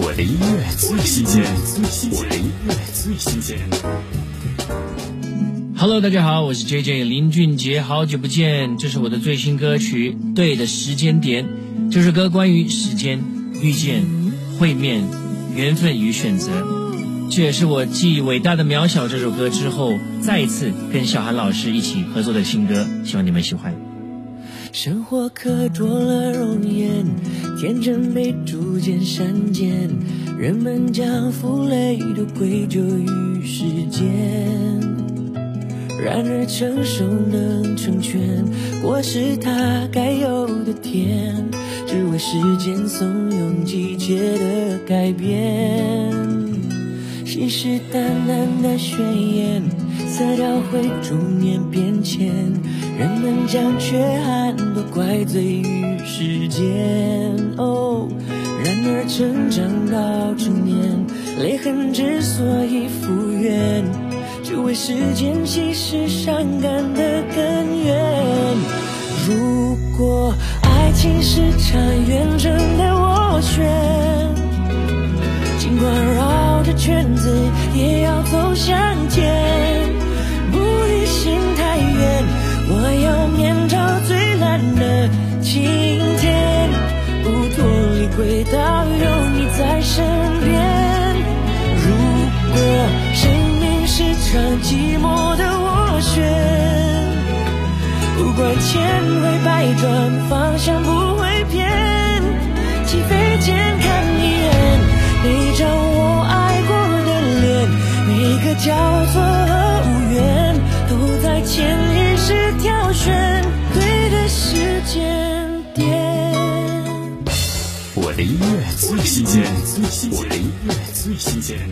我的音乐最新鲜，我的音乐最新鲜。Hello，大家好，我是 JJ 林俊杰，好久不见。这是我的最新歌曲《对的时间点》。这首歌关于时间、遇见、会面、缘分与选择。这也是我继《伟大的渺小》这首歌之后，再一次跟小韩老师一起合作的新歌，希望你们喜欢。生活刻着了容颜，天真被逐渐删减，人们将负累都归咎于时间。然而成熟能成全，或是它该有的甜，只为时间怂恿季节的改变。信誓旦旦的宣言，色调会逐年变迁。人们将缺憾都怪罪于时间，哦。然而成长到成年，泪痕之所以复原，只为时间稀释伤感的根源。如果爱情是场远征的斡旋，尽管绕着圈子，也要走向前。轨道，有你在身边。如果生命是场寂寞的斡旋，不管千回百转，方向不会偏。起飞前看一眼，每张我爱过的脸，每个交错音乐最新鲜，我的音乐最新鲜。